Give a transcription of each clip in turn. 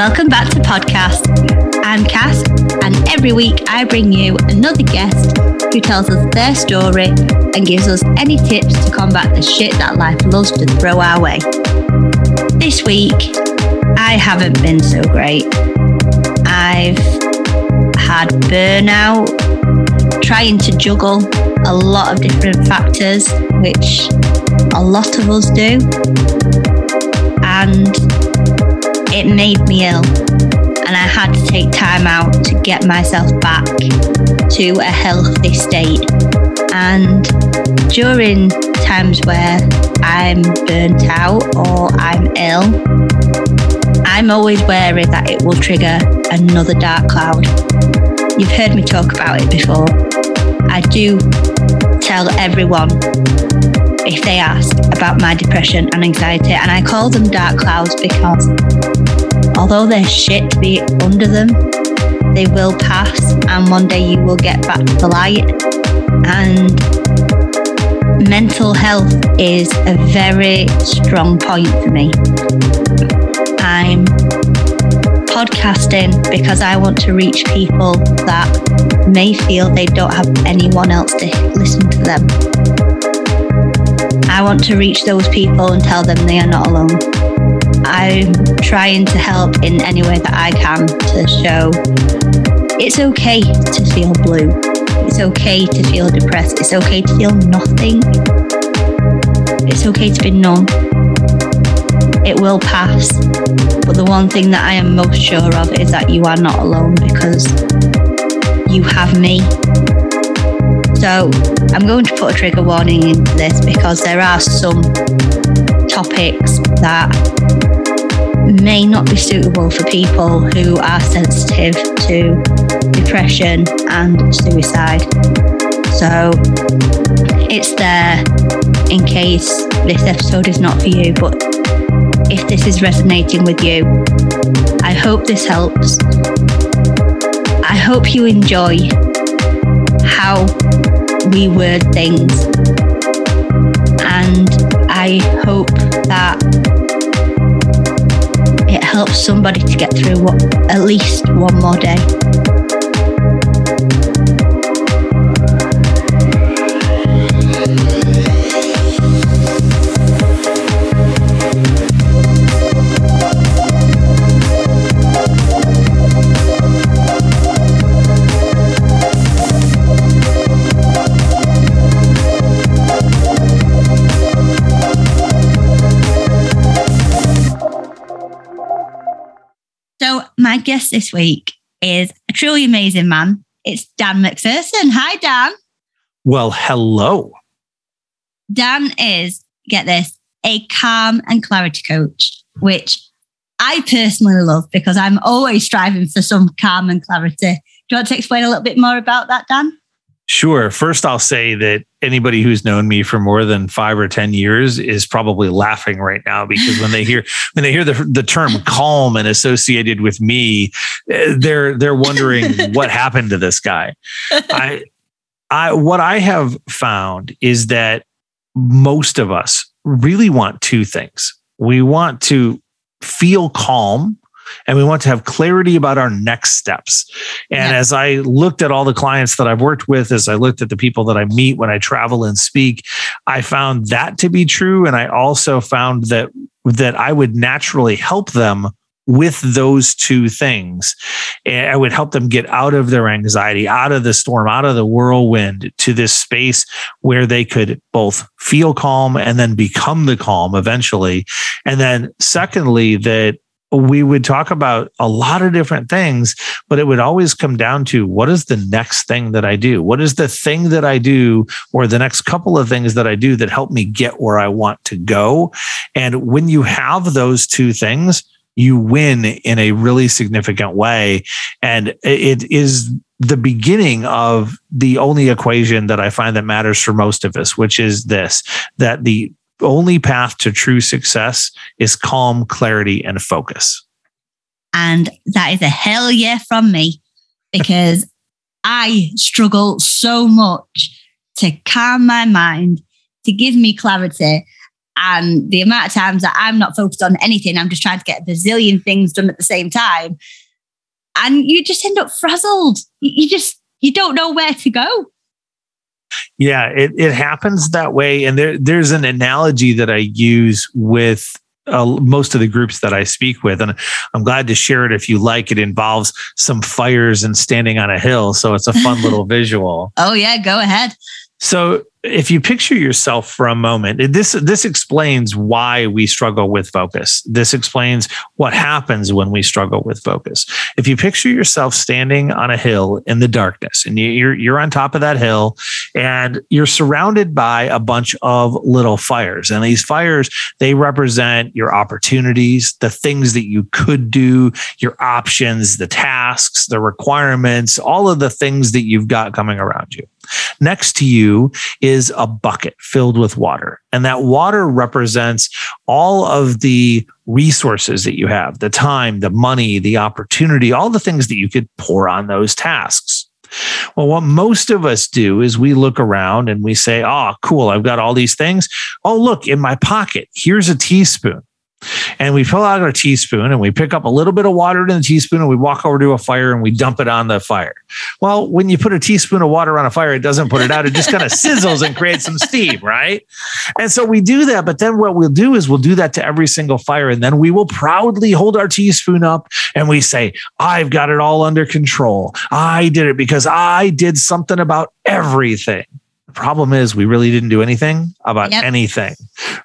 Welcome back to Pod Cass. I'm Cass, and every week I bring you another guest who tells us their story and gives us any tips to combat the shit that life loves to throw our way. This week, I haven't been so great. I've had burnout, trying to juggle a lot of different factors, which a lot of us do. And it made me ill. And I had to take time out to get myself back to a healthy state. And during times where I'm burnt out or I'm ill, I'm always wary that it will trigger another dark cloud. You've heard me talk about it before. I do tell everyone if they ask about my depression and anxiety, and I call them dark clouds because although they're shit to be under them, they will pass, and one day you will get back to the light. And mental health is a very strong point for me. I'm podcasting because I want to reach people that may feel they don't have anyone else to listen to them. I want to reach those people and tell them they are not alone. I'm trying to help in any way that I can to show it's okay to feel blue. It's okay to feel depressed. It's okay to feel nothing. It's okay to be numb. It will pass. But the one thing that I am most sure of is that you are not alone because you have me. So I'm going to put a trigger warning into this because there are some topics that may not be suitable for people who are sensitive to depression and suicide. So it's there in case this episode is not for you, but if this is resonating with you, I hope this helps. I hope you enjoy how we word things. And I hope that it helps somebody to get through what, at least one more day. My guest this week is a truly amazing man. It's Dan McPherson. Hi, Dan. Well, hello. Dan is, get this, a calm and clarity coach, which I personally love because I'm always striving for some calm and clarity. Do you want to explain a little bit more about that, Dan? Sure. First, I'll say that anybody who's known me for more than five or ten years is probably laughing right now because when they hear when they hear the, the term calm and associated with me, eh, they're they're wondering what happened to this guy. I I what I have found is that most of us really want two things. We want to feel calm and we want to have clarity about our next steps. And yeah. as I looked at all the clients that I've worked with, as I looked at the people that I meet when I travel and speak, I found that to be true. And I also found that that I would naturally help them with those two things. And I would help them get out of their anxiety, out of the storm, out of the whirlwind to this space where they could both feel calm and then become the calm eventually. And then, secondly, that we would talk about a lot of different things, but it would always come down to what is the next thing that I do? What is the thing that I do or the next couple of things that I do that help me get where I want to go? And when you have those two things, you win in a really significant way. And it is the beginning of the only equation that I find that matters for most of us, which is this that the only path to true success is calm, clarity, and focus. And that is a hell yeah from me because I struggle so much to calm my mind, to give me clarity. And the amount of times that I'm not focused on anything, I'm just trying to get a bazillion things done at the same time. And you just end up frazzled. You just, you don't know where to go. Yeah, it, it happens that way. And there, there's an analogy that I use with uh, most of the groups that I speak with. And I'm glad to share it if you like. It involves some fires and standing on a hill. So it's a fun little visual. Oh, yeah, go ahead. So if you picture yourself for a moment, this this explains why we struggle with focus. This explains what happens when we struggle with focus. If you picture yourself standing on a hill in the darkness, and you're you're on top of that hill, and you're surrounded by a bunch of little fires, and these fires they represent your opportunities, the things that you could do, your options, the tasks, the requirements, all of the things that you've got coming around you. Next to you is a bucket filled with water. And that water represents all of the resources that you have the time, the money, the opportunity, all the things that you could pour on those tasks. Well, what most of us do is we look around and we say, Oh, cool, I've got all these things. Oh, look, in my pocket, here's a teaspoon and we pull out our teaspoon and we pick up a little bit of water in the teaspoon and we walk over to a fire and we dump it on the fire. Well, when you put a teaspoon of water on a fire, it doesn't put it out. It just kind of sizzles and creates some steam, right? And so we do that. But then what we'll do is we'll do that to every single fire. And then we will proudly hold our teaspoon up and we say, I've got it all under control. I did it because I did something about everything. The problem is we really didn't do anything about yep. anything,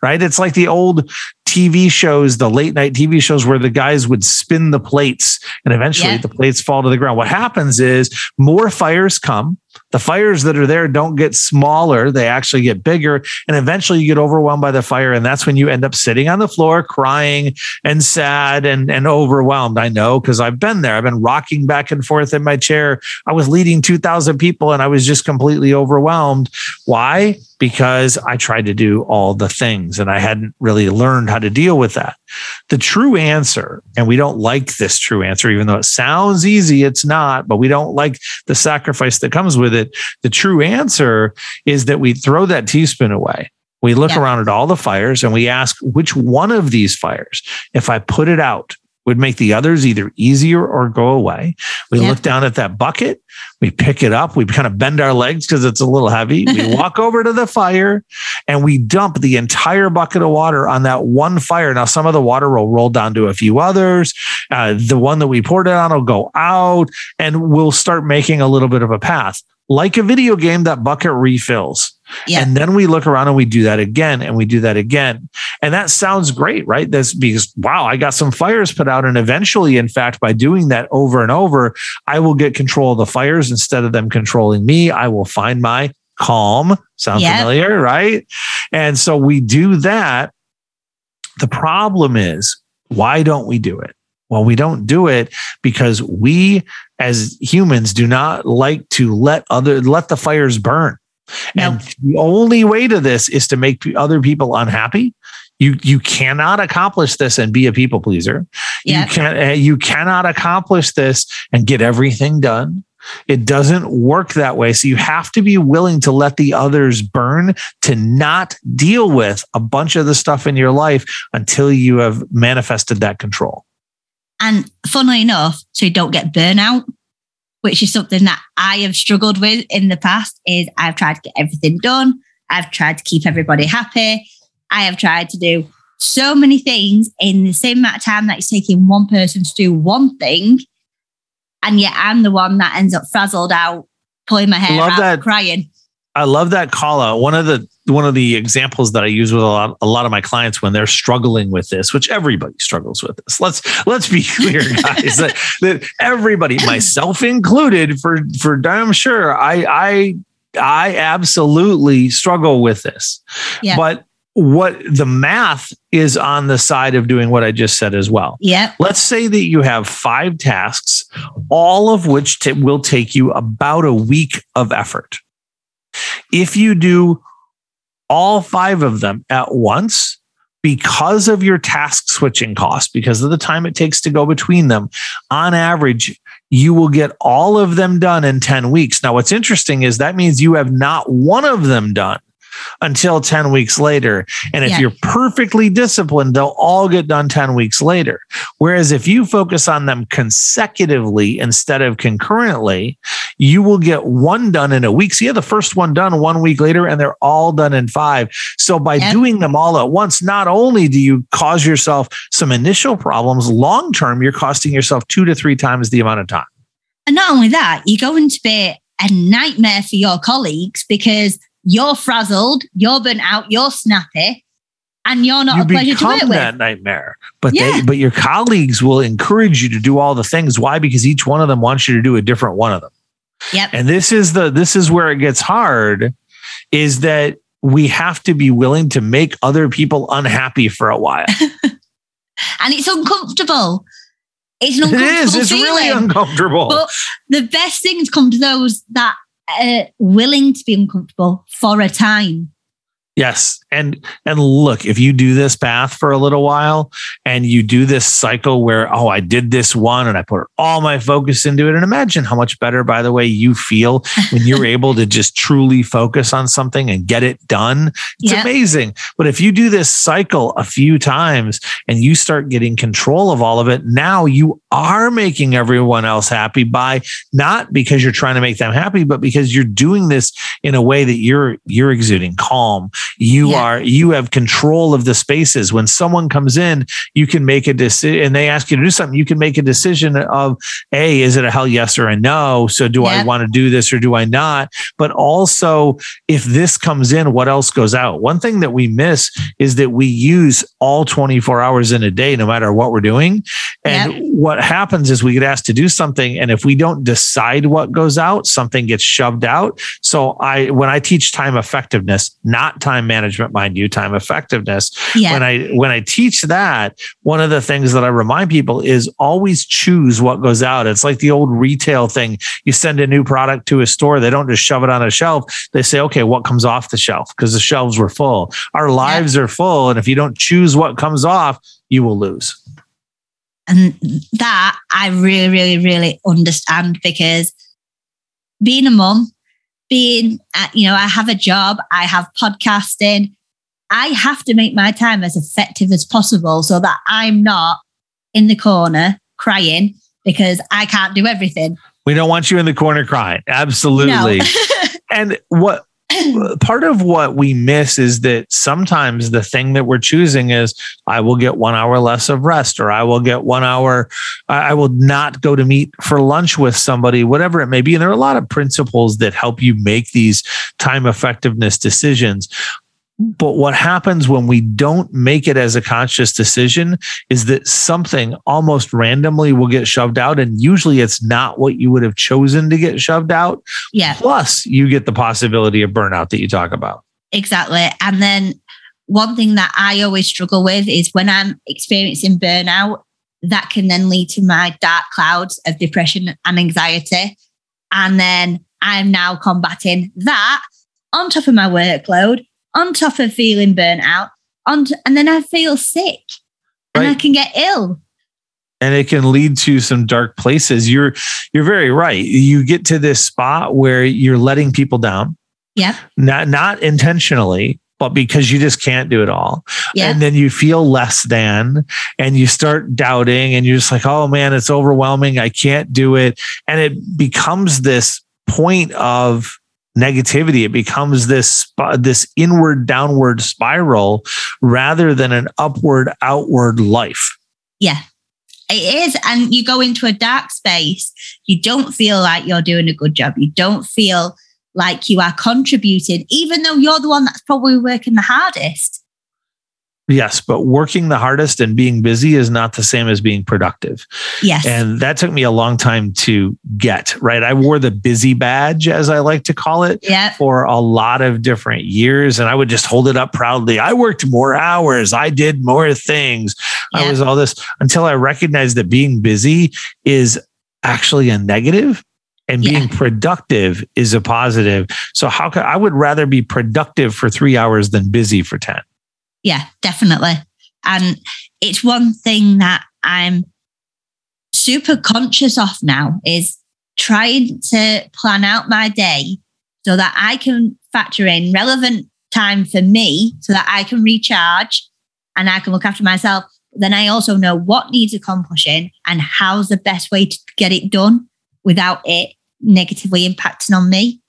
right? It's like the old TV shows, the late night TV shows where the guys would spin the plates and eventually yeah. the plates fall to the ground. What happens is more fires come. The fires that are there don't get smaller, they actually get bigger. And eventually you get overwhelmed by the fire. And that's when you end up sitting on the floor crying and sad and, and overwhelmed. I know because I've been there. I've been rocking back and forth in my chair. I was leading 2,000 people and I was just completely overwhelmed. Why? Because I tried to do all the things and I hadn't really learned how to deal with that. The true answer, and we don't like this true answer, even though it sounds easy, it's not, but we don't like the sacrifice that comes with it. The true answer is that we throw that teaspoon away. We look yeah. around at all the fires and we ask which one of these fires, if I put it out, would make the others either easier or go away. We look down at that bucket, we pick it up, we kind of bend our legs because it's a little heavy. We walk over to the fire and we dump the entire bucket of water on that one fire. Now, some of the water will roll down to a few others. Uh, the one that we poured it on will go out and we'll start making a little bit of a path. Like a video game, that bucket refills. Yeah. And then we look around and we do that again and we do that again. And that sounds great, right? That's because, wow, I got some fires put out. And eventually, in fact, by doing that over and over, I will get control of the fires instead of them controlling me. I will find my calm. Sound yep. familiar, right? And so we do that. The problem is, why don't we do it? Well, we don't do it because we as humans do not like to let other let the fires burn. And the only way to this is to make other people unhappy. You you cannot accomplish this and be a people pleaser. You can eh, you cannot accomplish this and get everything done. It doesn't work that way. So you have to be willing to let the others burn to not deal with a bunch of the stuff in your life until you have manifested that control. And funnily enough, so you don't get burnout, which is something that I have struggled with in the past, is I've tried to get everything done. I've tried to keep everybody happy. I have tried to do so many things in the same amount of time that it's taking one person to do one thing. And yet I'm the one that ends up frazzled out, pulling my hair Love out, that. crying. I love that call out. One of the one of the examples that I use with a lot a lot of my clients when they're struggling with this, which everybody struggles with this. Let's let's be clear, guys, that, that everybody, myself included, for for damn sure, I I I absolutely struggle with this. Yeah. But what the math is on the side of doing what I just said as well. Yeah. Let's say that you have five tasks, all of which t- will take you about a week of effort. If you do all five of them at once, because of your task switching cost, because of the time it takes to go between them, on average, you will get all of them done in 10 weeks. Now, what's interesting is that means you have not one of them done until 10 weeks later. And if Yeah. you're perfectly disciplined, they'll all get done 10 weeks later. Whereas if you focus on them consecutively instead of concurrently, you will get one done in a week. So you have the first one done one week later, and they're all done in five. So by Yep. doing them all at once, not only do you cause yourself some initial problems, long term, you're costing yourself two to three times the amount of time. And not only that, you're going to be a nightmare for your colleagues because you're frazzled, you're burnt out, you're snappy, and you're not you a pleasure to work with. that nightmare. But Yeah. they, but your colleagues will encourage you to do all the things. Why? Because each one of them wants you to do a different one of them. Yep. And this is the this is where it gets hard, is that we have to be willing to make other people unhappy for a while. And it's uncomfortable. It's an uncomfortable is. It's feeling. really uncomfortable. But the best things come to those that are willing to be uncomfortable for a time. Yes. And and look, if you do this path for a little while and you do this cycle where, oh, I did this one and I put all my focus into it. And imagine how much better, by the way, you feel when you're able to just truly focus on something and get it done. It's Yeah. amazing. But if you do this cycle a few times and you start getting control of all of it, now you are making everyone else happy by not because you're trying to make them happy, but because you're doing this in a way that you're you're exuding calm you Yeah. are you have control of the spaces. When someone comes in you can make a decision and they ask you to do something you can make a decision of a is it a hell yes or a no? So do i want to do this or do i not? But also if this comes in what else goes out? One thing that we miss is that we use all 24 hours in a day no matter what we're doing. And Yep. what happens is we get asked to do something and if we don't decide what goes out something gets shoved out. So i when i teach time effectiveness not time management mind you time effectiveness. Yeah. when i when i teach that one of the things that i remind people is always choose what goes out. It's like the old retail thing. You send a new product to a store they don't just shove it on a shelf. They say okay what comes off the shelf? Because the shelves were full. Our lives are full and if you don't choose what comes off you will lose. And that I really, really, really understand because being a mum, being, you know, I have a job, I have podcasting, I have to make my time as effective as possible so that I'm not in the corner crying because I can't do everything. we don't want you in the corner crying absolutely No. and what part of what we miss is that sometimes the thing that we're choosing is I will get one hour less of rest, or I will get one hour, I will not go to meet for lunch with somebody, whatever it may be. And there are a lot of principles that help you make these time effectiveness decisions. But what happens when we don't make it as a conscious decision is that something almost randomly will get shoved out. And usually it's not what you would have chosen to get shoved out. yeah. Plus, you get the possibility of burnout that you talk about. Exactly. And then one thing that I always struggle with is when I'm experiencing burnout, that can then lead to my dark clouds of depression and anxiety. And then I'm now combating that on top of my workload, on top of feeling burnt out, on t- and then I feel sick and I can get ill. and it can lead to some dark places. You're you're very right. You get to this spot where you're letting people down. Yeah. not not intentionally but because you just can't do it all. Yeah. and then you feel less than and you start doubting and you're just like oh man it's overwhelming. I can't do it. And it becomes this point of negativity it becomes this this inward downward spiral rather than an upward outward life Yeah. It is. And you go into a dark space. You don't feel like you're doing a good job. You don't feel like you are contributing, even though you're the one that's probably working the hardest. Yes, but working the hardest and being busy is not the same as being productive. Yes. And that took me a long time to get, right? I wore the busy badge, as I like to call it, yeah. for a lot of different years. And I would just hold it up proudly. I worked more hours. I did more things. I was all this until I recognized that being busy is actually a negative and Yeah. being productive is a positive. So how could I would rather be productive for three hours than busy for 10. Yeah, definitely. And it's one thing that I'm super conscious of now is trying to plan out my day so that I can factor in relevant time for me so that I can recharge and I can look after myself. Then I also know what needs accomplishing and how's the best way to get it done without it negatively impacting on me.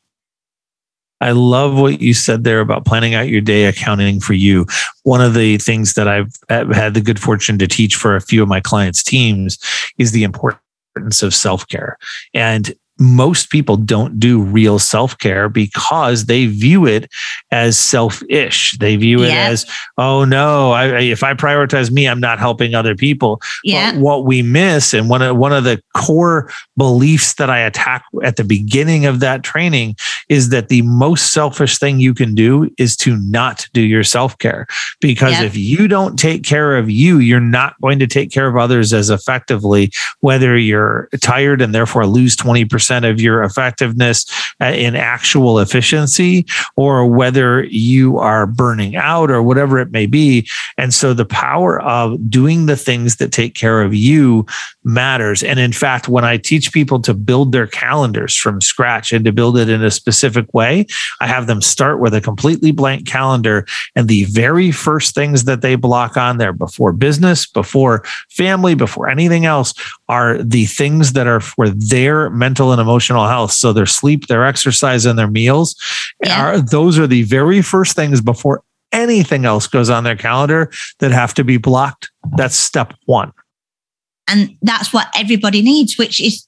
I love what you said there about planning out your day, accounting for you. One of the things that I've had the good fortune to teach for a few of my clients' teams is the importance of self care. And most people don't do real self care because they view it as selfish. They view it as, oh no, I, if I prioritize me, I'm not helping other people. Yeah. But what we miss, and one of one of the core beliefs that I attack at the beginning of that training is that the most selfish thing you can do is to not do your self care. Because if you don't take care of you, you're not going to take care of others as effectively, whether you're tired and therefore lose 20% of your effectiveness uh, in actual efficiency or whether you are burning out or whatever it may be. And so the power of doing the things that take care of you matters. And in fact, when I teach people to build their calendars from scratch and to build it in a specific way, I have them start with a completely blank calendar. And the very first things that they block on there before business, before family, before anything else are the things that are for their mental and emotional health. So their sleep, their exercise, and their meals yeah. are those are the very first things before anything else goes on their calendar that have to be blocked. That's step one. And that's what everybody needs, which is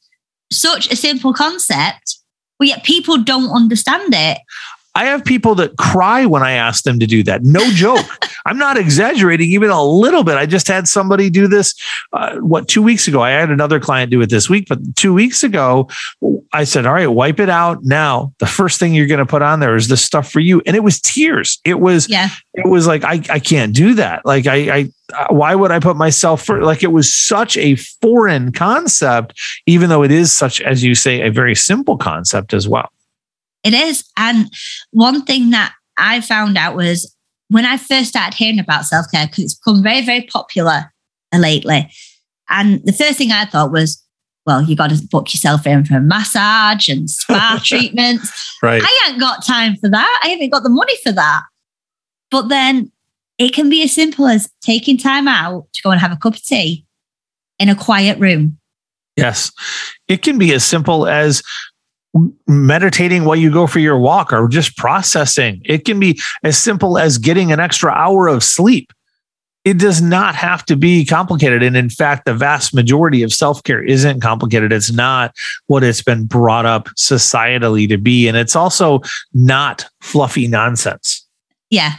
such a simple concept, but yet people don't understand it. I have people that cry when I ask them to do that. No joke. I'm not exaggerating even a little bit. I just had somebody do this, uh, what, two weeks ago. I had another client do it this week, but two weeks ago, I said, All right, wipe it out now. The first thing you're going to put on there is this stuff for you. And it was tears. It was, yeah. it was like, I, I can't do that. Like, I, I, uh, why would I put myself for like it was such a foreign concept, even though it is such, as you say, a very simple concept as well. It is. And one thing that I found out was when I first started hearing about self care, because it's become very, very popular lately. And the first thing I thought was, well, you got to book yourself in for a massage and spa treatments. Right. I ain't got time for that. I haven't got the money for that. But then it can be as simple as taking time out to go and have a cup of tea in a quiet room. Yes. It can be as simple as meditating while you go for your walk or just processing. It can be as simple as getting an extra hour of sleep. It does not have to be complicated. And in fact, the vast majority of self care isn't complicated. It's not what it's been brought up societally to be. And it's also not fluffy nonsense. Yeah.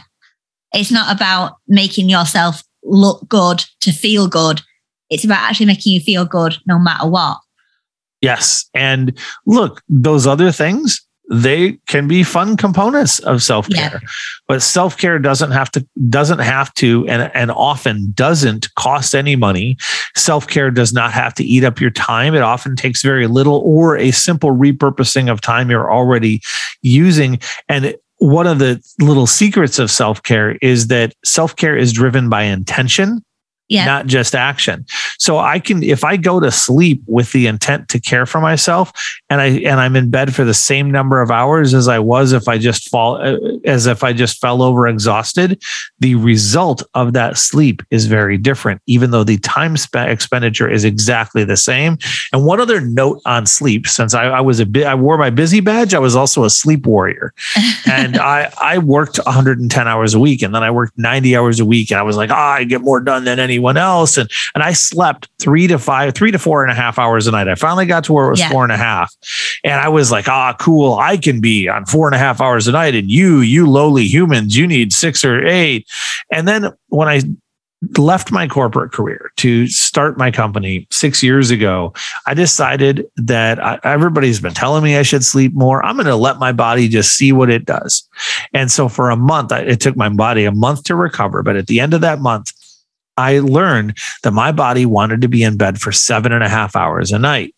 It's not about making yourself look good to feel good. It's about actually making you feel good no matter what. Yes. And look, those other things, they can be fun components of self-care. Yeah. But self-care doesn't have to doesn't have to and, and often doesn't cost any money. Self-care does not have to eat up your time. It often takes very little or a simple repurposing of time you're already using. And one of the little secrets of self-care is that self-care is driven by intention yeah. not just action. So I can, if I go to sleep with the intent to care for myself, and I and I'm in bed for the same number of hours as I was if I just fall, uh, as if I just fell over exhausted, the result of that sleep is very different, even though the time spent expenditure is exactly the same. And one other note on sleep, since I, I was a bit, I wore my busy badge, I was also a sleep warrior, and I I worked 110 hours a week, and then I worked 90 hours a week, and I was like, oh, I get more done than any anyone else. And and I slept three to five, three to four and a half hours a night. I finally got to where it was yeah. four and a half. And I was like, ah, cool. I can be on four and a half hours a night. And you, you lowly humans, you need six or eight. And then when I left my corporate career to start my company six years ago, I decided that I, everybody's been telling me I should sleep more. I'm going to let my body just see what it does. And so for a month, it took my body a month to recover. But at the end of that month, I learned that my body wanted to be in bed for seven and a half hours a night.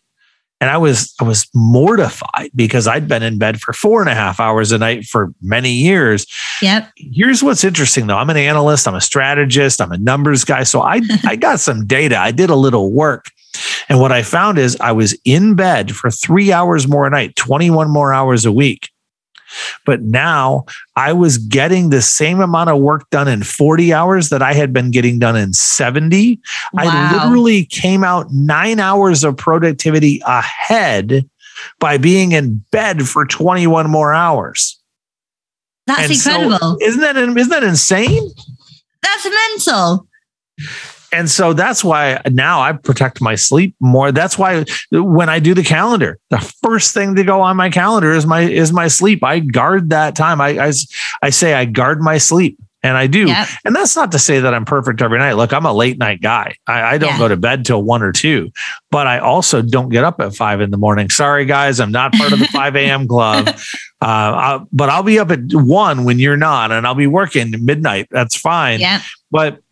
And I was I was mortified because I'd been in bed for four and a half hours a night for many years. Yep. Here's what's interesting though. I'm an analyst, I'm a strategist, I'm a numbers guy. So I I got some data. I did a little work. And what I found is I was in bed for three hours more a night, 21 more hours a week. But now I was getting the same amount of work done in 40 hours that I had been getting done in 70. Wow. I literally came out nine hours of productivity ahead by being in bed for 21 more hours. That's and incredible. So, isn't that isn't that insane? That's mental and so that's why now I protect my sleep more. That's why when I do the calendar, the first thing to go on my calendar is my is my sleep. I guard that time. I I, I say I guard my sleep. And I do. Yep. And that's not to say that I'm perfect every night. Look, I'm a late night guy. I, I don't yeah. go to bed till one or two, but I also don't get up at five in the morning. Sorry, guys, I'm not part of the 5 a.m. club. Uh, I, but I'll be up at one when you're not, and I'll be working midnight. That's fine. Yeah. But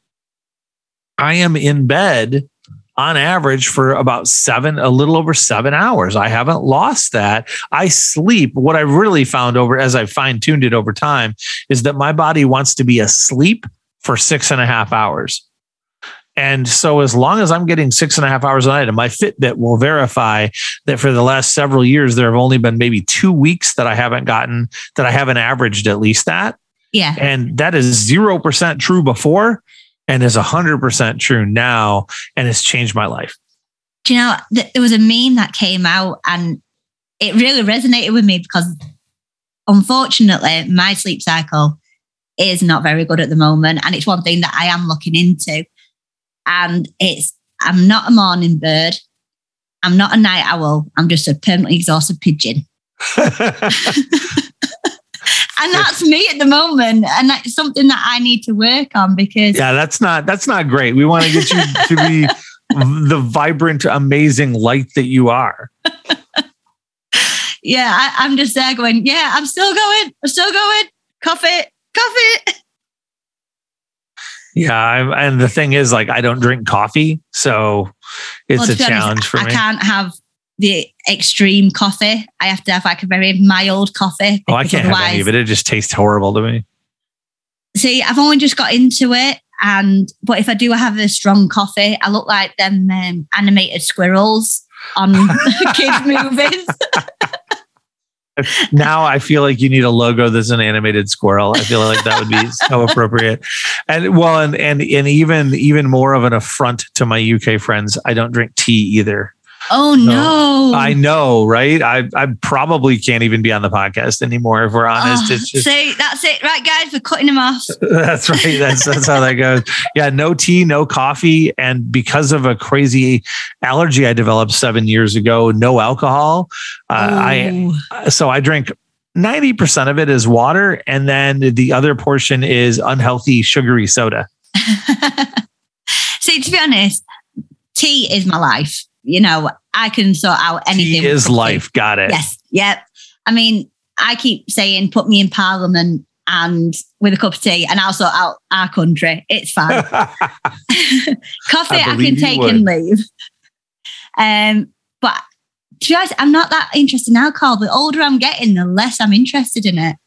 I am in bed on average for about seven, a little over seven hours. I haven't lost that. I sleep. What I've really found over as I fine tuned it over time is that my body wants to be asleep for six and a half hours. And so, as long as I'm getting six and a half hours a night, and my Fitbit will verify that for the last several years, there have only been maybe two weeks that I haven't gotten, that I haven't averaged at least that. Yeah. And that is 0% true before and is 100% true now and has changed my life. Do you know, there was a meme that came out and it really resonated with me because unfortunately, my sleep cycle is not very good at the moment. And it's one thing that I am looking into. And it's, I'm not a morning bird. I'm not a night owl. I'm just a permanently exhausted pigeon. and that's me at the moment and that's something that i need to work on because yeah that's not that's not great. We want to get you to be the vibrant amazing light that you are. Yeah I, i'm just there going yeah i'm still going i'm still going. Coffee coffee yeah I'm, and the thing is like i don't drink coffee so it's well, a challenge honest, for me. i can't have the extreme coffee. I have to have like a very mild coffee. Oh, I can't have any of it. It just tastes horrible to me. See, I've only just got into it. And but if I do have a strong coffee, I look like them um, animated squirrels on kids' movies. now I feel like you need a logo that's an animated squirrel. I feel like that would be so appropriate. And well, and and and even even more of an affront to my UK friends, I don't drink tea either. Oh no! I know, right? I I probably can't even be on the podcast anymore if we're honest. Oh, it's just see, that's it, right, guys? We're cutting them off. that's right. That's that's how that goes. Yeah, no tea, no coffee, and because of a crazy allergy I developed seven years ago, no alcohol. Uh, I so I drink 90% of it is water and then the other portion is unhealthy sugary soda. See, to be honest, tea is my life you know, I can sort out anything. Tea is life. Got it. Yes. Yep. I mean, I keep saying, put me in parliament and with a cup of tea and I'll sort out our country. It's fine. Coffee, I, I can take would. and leave. Um, but to be honest, I'm not that interested in alcohol. The older I'm getting, the less I'm interested in it.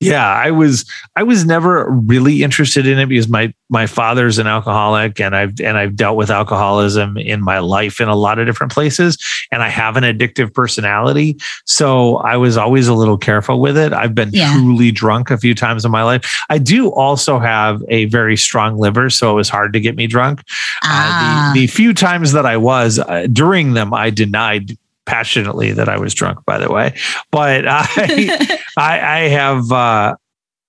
Yeah, I was I was never really interested in it because my my father's an alcoholic and I've and I've dealt with alcoholism in my life in a lot of different places and I have an addictive personality. So I was always a little careful with it. I've been yeah. truly drunk a few times in my life. I do also have a very strong liver, so it was hard to get me drunk. Ah. Uh, the, the few times that I was uh, during them, I denied passionately that I was drunk, by the way. But I, I, I have, uh,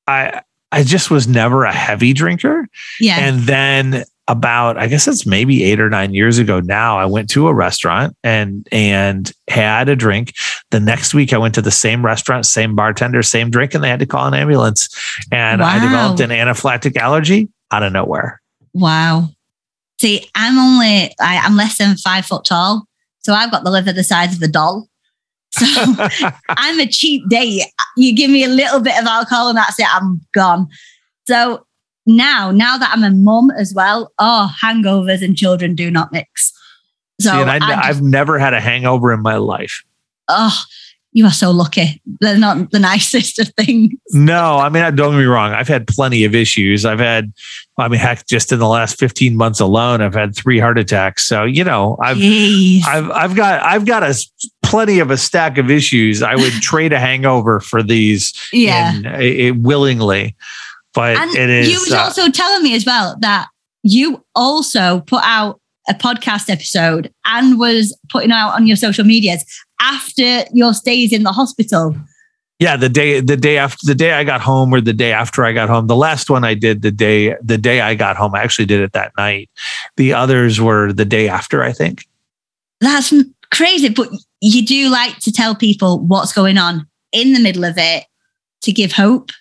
I, I just was never a heavy drinker. Yeah. And then about, I guess it's maybe eight or nine years ago now, I went to a restaurant and, and had a drink. The next week I went to the same restaurant, same bartender, same drink, and they had to call an ambulance. And wow. I developed an anaphylactic allergy out of nowhere. Wow. See, I'm only, I, I'm less than five foot tall. So I've got the liver the size of a doll. So I'm a cheap date. You give me a little bit of alcohol and that's it, I'm gone. So now, now that I'm a mum as well, oh, hangovers and children do not mix. So See, I, have never had a hangover in my life. Oh, you are so lucky. They're not the nicest of things. No, I mean, don't get me wrong. I've had plenty of issues. I've had, I mean, heck, just in the last 15 months alone, I've had three heart attacks. So, you know, I've, Jeez. I've, I've got, I've got a plenty of a stack of issues. I would trade a hangover for these Yeah. in, uh, willingly. But And it is you was uh, also telling me as well that you also put out a podcast episode and was putting out on your social medias after your stays in the hospital. yeah the day the day after the day I got home or the day after I got home. The last one I did the day the day I got home. I actually did it that night. The others were the day after, I think. That's crazy, but you do like to tell people what's going on in the middle of it to give hope.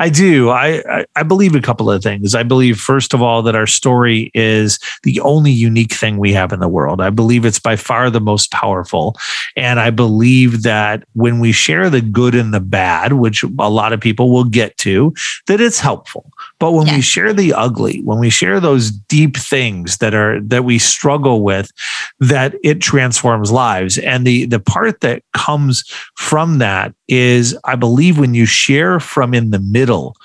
I do. I, I I believe a couple of things. I believe first of all that our story is the only unique thing we have in the world. I believe it's by far the most powerful, and I believe that when we share the good and the bad, which a lot of people will get to, that it's helpful. But when Yeah. we share the ugly, when we share those deep things that are that we struggle with, that it transforms lives. And the the part that comes from that is I believe when you share from in the middle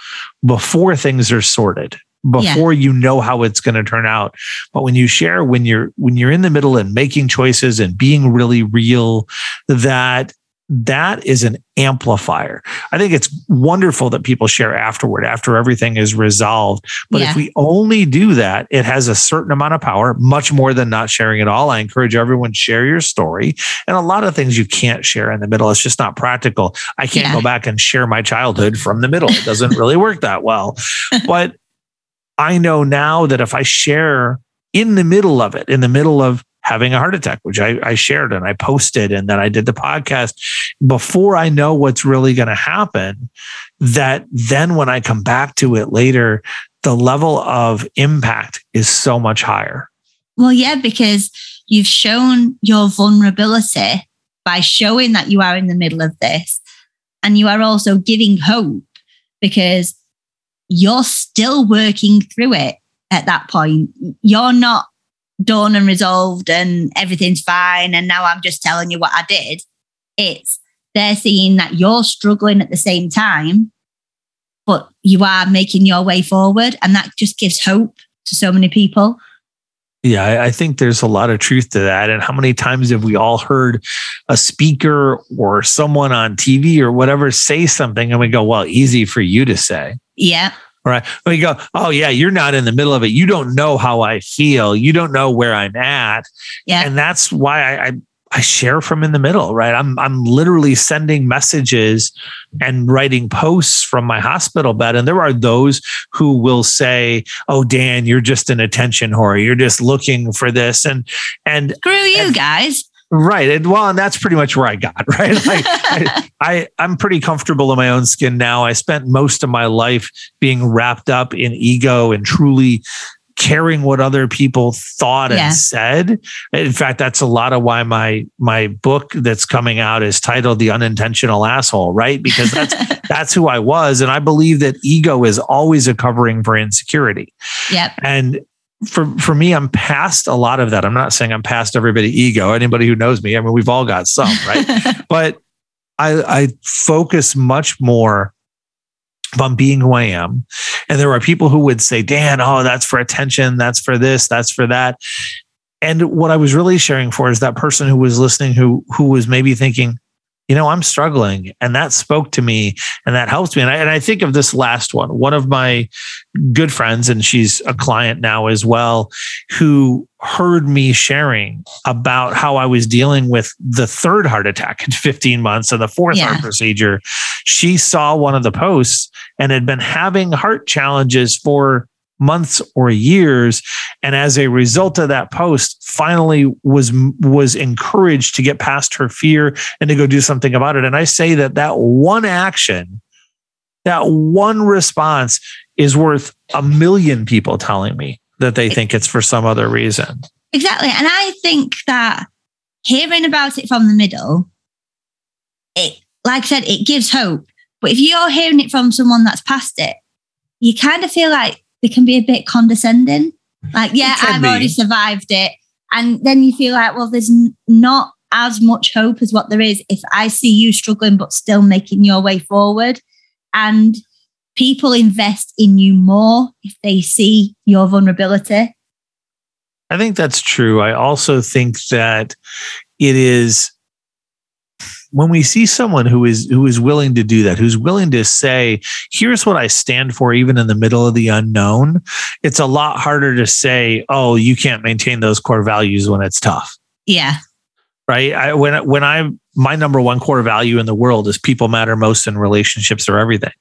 before things are sorted before you know how it's going to turn out. But when you share when you're when you're in the middle and making choices and being really real that that is an amplifier. I think it's wonderful that people share afterward after everything is resolved. But Yeah. if we only do that, it has a certain amount of power, much more than not sharing at all. I encourage everyone share your story. And a lot of things you can't share in the middle. It's just not practical. I can't Yeah. go back and share my childhood from the middle. It doesn't really work that well. But I know now that if I share in the middle of it, in the middle of having a heart attack, which I, I shared and I posted, and then I did the podcast before I know what's really going to happen, that then when I come back to it later, the level of impact is so much higher. Well, yeah, because you've shown your vulnerability by showing that you are in the middle of this. And you are also giving hope because you're still working through it at that point. You're not done and resolved and everything's fine. And now I'm just telling you what I did. It's they're seeing that you're struggling at the same time, but you are making your way forward. And that just gives hope to so many people. Yeah, I, I think there's a lot of truth to that. And how many times have we all heard a speaker or someone on TV or whatever say something and we go, well, easy for you to say. Yeah. Right. We go, oh, yeah, you're not in the middle of it. You don't know how I feel. You don't know where I'm at. Yeah. And that's why I, I, I share from in the middle, right? I'm I'm literally sending messages and writing posts from my hospital bed. And there are those who will say, Oh, Dan, you're just an attention whore. You're just looking for this. And and Screw you And- guys. Right. And well, and that's pretty much where I got, right? Like I, I I'm pretty comfortable in my own skin now. I spent most of my life being wrapped up in ego and truly caring what other people thought Yeah. and said. In fact, that's a lot of why my my book that's coming out is titled The Unintentional Asshole, right? Because that's that's who I was and I believe that ego is always a covering for insecurity. yep. And for for me, I'm past a lot of that. I'm not saying I'm past everybody ego. Anybody who knows me, I mean, we've all got some, right? but I, I focus much more on being who I am. And there are people who would say, Dan, oh, that's for attention. That's for this. That's for that. And what I was really sharing for is that person who was listening, who who was maybe thinking, you know, I'm struggling. And that spoke to me and that helped me. And I, and I think of this last one, one of my good friends, and she's a client now as well, who heard me sharing about how I was dealing with the third heart attack in 15 months and the fourth Yeah. heart procedure. She saw one of the posts and had been having heart challenges for months or years and as a result of that post finally was was encouraged to get past her fear and to go do something about it and i say that that one action that one response is worth a million people telling me that they think it's for some other reason Exactly. And I think that hearing about it from the middle, it, like I said, it gives hope. But if you're hearing it from someone that's past it, you kind of feel like they can be a bit condescending. Like, yeah, I've be. already survived it. And then you feel like, well, there's not as much hope as what there is if I see you struggling, but still making your way forward. And people invest in you more if they see your vulnerability. I think that's true. I also think that it is when we see someone who is who is willing to do that, who's willing to say, "Here's what I stand for," even in the middle of the unknown, it's a lot harder to say, "Oh, you can't maintain those core values when it's tough." Yeah. Right. I, when when I my number one core value in the world is people matter most and relationships are everything.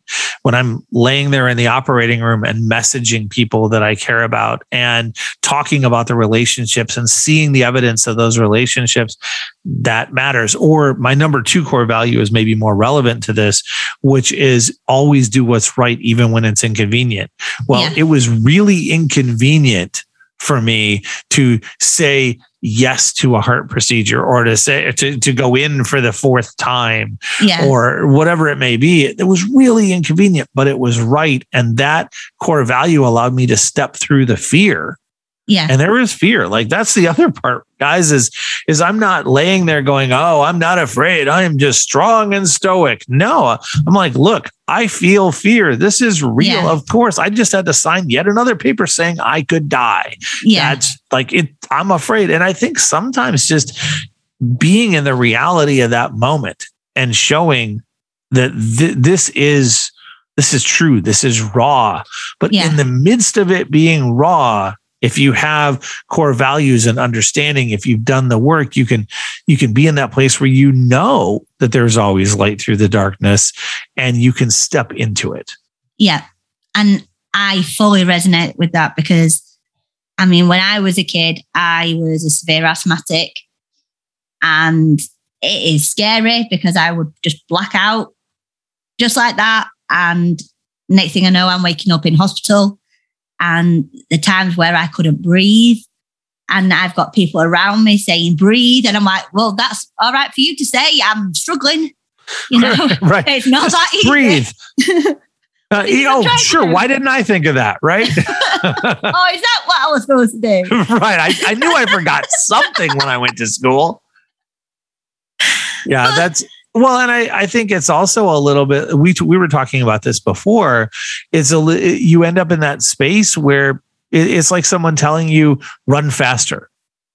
When I'm laying there in the operating room and messaging people that I care about and talking about the relationships and seeing the evidence of those relationships, that matters. Or my number two core value is maybe more relevant to this, which is always do what's right, even when it's inconvenient. Well, yeah. it was really inconvenient for me to say yes to a heart procedure or to say to, to go in for the fourth time yeah. or whatever it may be it was really inconvenient but it was right and that core value allowed me to step through the fear yeah. And there is fear. Like that's the other part, guys, is is I'm not laying there going, "Oh, I'm not afraid. I am just strong and stoic." No. I'm like, "Look, I feel fear. This is real. Yeah. Of course. I just had to sign yet another paper saying I could die." Yeah. That's like it I'm afraid. And I think sometimes just being in the reality of that moment and showing that th- this is this is true. This is raw. But yeah. in the midst of it being raw, if you have core values and understanding if you've done the work you can you can be in that place where you know that there's always light through the darkness and you can step into it. Yeah. And i fully resonate with that because i mean when i was a kid i was a severe asthmatic and it is scary because i would just black out just like that. And next thing i know i'm waking up in hospital and the times where I couldn't breathe. And I've got people around me saying, breathe. And I'm like, well, that's all right for you to say. I'm struggling. You know, right. it's not Just that easy. Breathe. Uh, oh, sure. Why didn't I think of that? Right. oh, is that what I was supposed to do? right. I, I knew I forgot something when I went to school. Yeah, that's well, and I, I think it's also a little bit. We we were talking about this before. It's a you end up in that space where it's like someone telling you run faster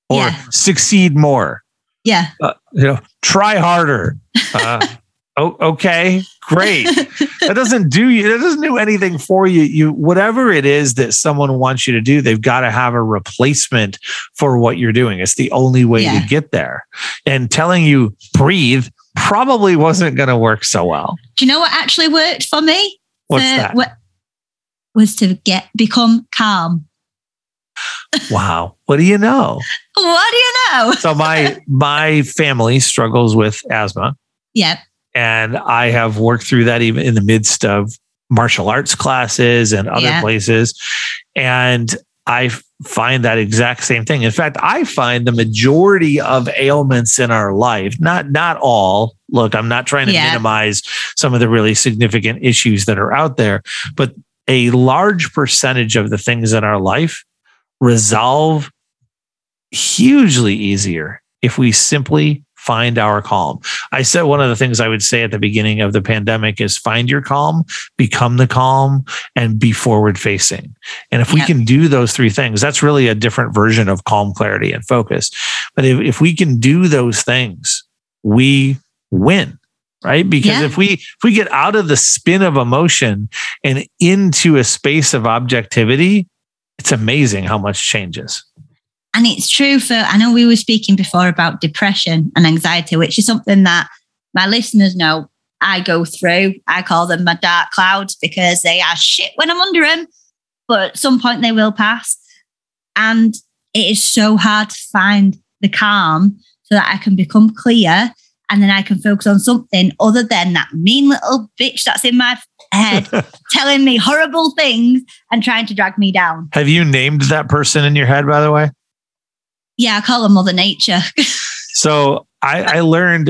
or yeah. succeed more. Yeah. Uh, you know, try harder. Uh, oh, okay, great. that doesn't do you. That doesn't do anything for you. You whatever it is that someone wants you to do, they've got to have a replacement for what you're doing. It's the only way yeah. to get there. And telling you breathe probably wasn't going to work so well. Do you know what actually worked for me? What's for, that? What, was to get become calm. wow. What do you know? What do you know? so my my family struggles with asthma. Yep. And I have worked through that even in the midst of martial arts classes and other yeah. places. And I find that exact same thing. In fact, I find the majority of ailments in our life, not not all. Look, I'm not trying to yeah. minimize some of the really significant issues that are out there, but a large percentage of the things in our life resolve hugely easier if we simply find our calm. I said one of the things I would say at the beginning of the pandemic is find your calm, become the calm, and be forward facing. And if we can do those three things, that's really a different version of calm, clarity, and focus. But if, if we can do those things, we win right because yeah. if we if we get out of the spin of emotion and into a space of objectivity it's amazing how much changes and it's true for, I know we were speaking before about depression and anxiety, which is something that my listeners know I go through. I call them my dark clouds because they are shit when I'm under them, but at some point they will pass. And it is so hard to find the calm so that I can become clear and then I can focus on something other than that mean little bitch that's in my head telling me horrible things and trying to drag me down. Have you named that person in your head, by the way? Yeah, I call them Mother Nature. so I, I learned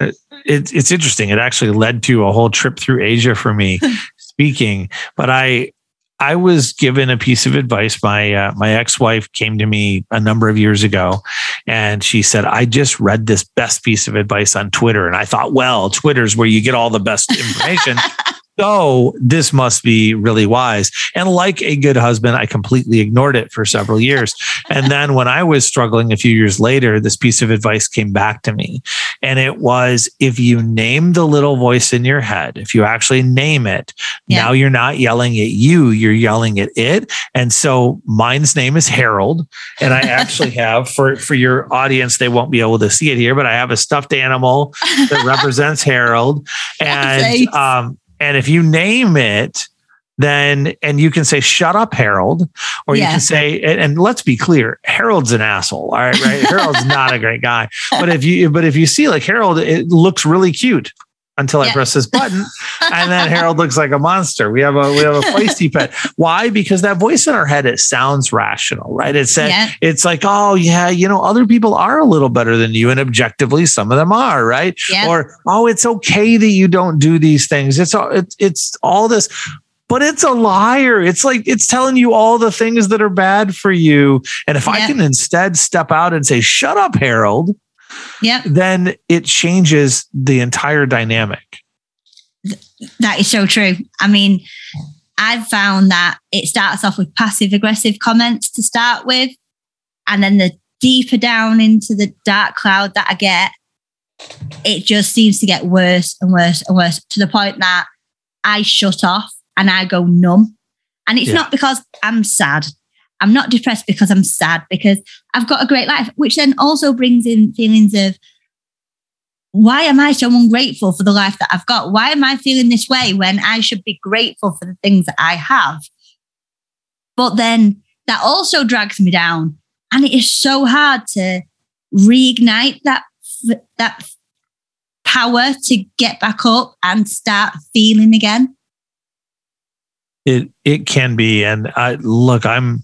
it, it's interesting. It actually led to a whole trip through Asia for me speaking, but I I was given a piece of advice. My uh, my ex wife came to me a number of years ago, and she said, "I just read this best piece of advice on Twitter, and I thought, well, Twitter's where you get all the best information." So this must be really wise. And like a good husband, I completely ignored it for several years. and then when I was struggling a few years later, this piece of advice came back to me. And it was if you name the little voice in your head, if you actually name it, yeah. now you're not yelling at you, you're yelling at it. And so mine's name is Harold. And I actually have for, for your audience, they won't be able to see it here, but I have a stuffed animal that represents Harold. And um, and if you name it, then and you can say shut up harold or yeah. you can say and, and, let's be clear harold's an asshole all right right? Harold's not a great guy. But if you but if you see like harold it looks really cute until yeah. I press this button, and then Harold looks like a monster. We have a we have a feisty pet. Why? Because that voice in our head it sounds rational, right? It said yeah. it's like, oh yeah, you know, other people are a little better than you, and objectively, some of them are, right? Yeah. Or oh, it's okay that you don't do these things. It's all it's it's all this. But it's a liar. It's like it's telling you all the things that are bad for you. And if I can instead step out and say, "Shut up, Harold," yeah, then it changes the entire dynamic. That is so true. I mean, I've found that it starts off with passive aggressive comments to start with. And then the deeper down into the dark cloud that I get, it just seems to get worse and worse and worse to the point that I shut off and I go numb. And it's yeah. not because I'm sad. I'm not depressed because I'm sad, because I've got a great life, which then also brings in feelings of why am I so ungrateful for the life that I've got? Why am I feeling this way when I should be grateful for the things that I have? But then that also drags me down. And it is so hard to reignite that, that power to get back up and start feeling again. It it can be, and I look, I'm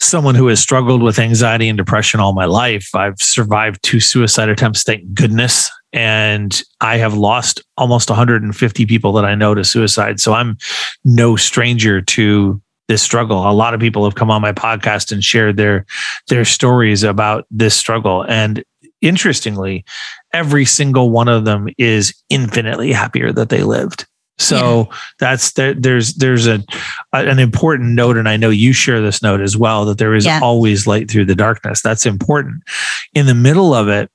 someone who has struggled with anxiety and depression all my life. I've survived two suicide attempts, thank goodness, and I have lost almost 150 people that I know to suicide. So I'm no stranger to this struggle. A lot of people have come on my podcast and shared their their stories about this struggle, and interestingly, every single one of them is infinitely happier that they lived. So yeah. that's there, there's there's a, an important note, and I know you share this note as well that there is yeah. always light through the darkness. That's important. In the middle of it,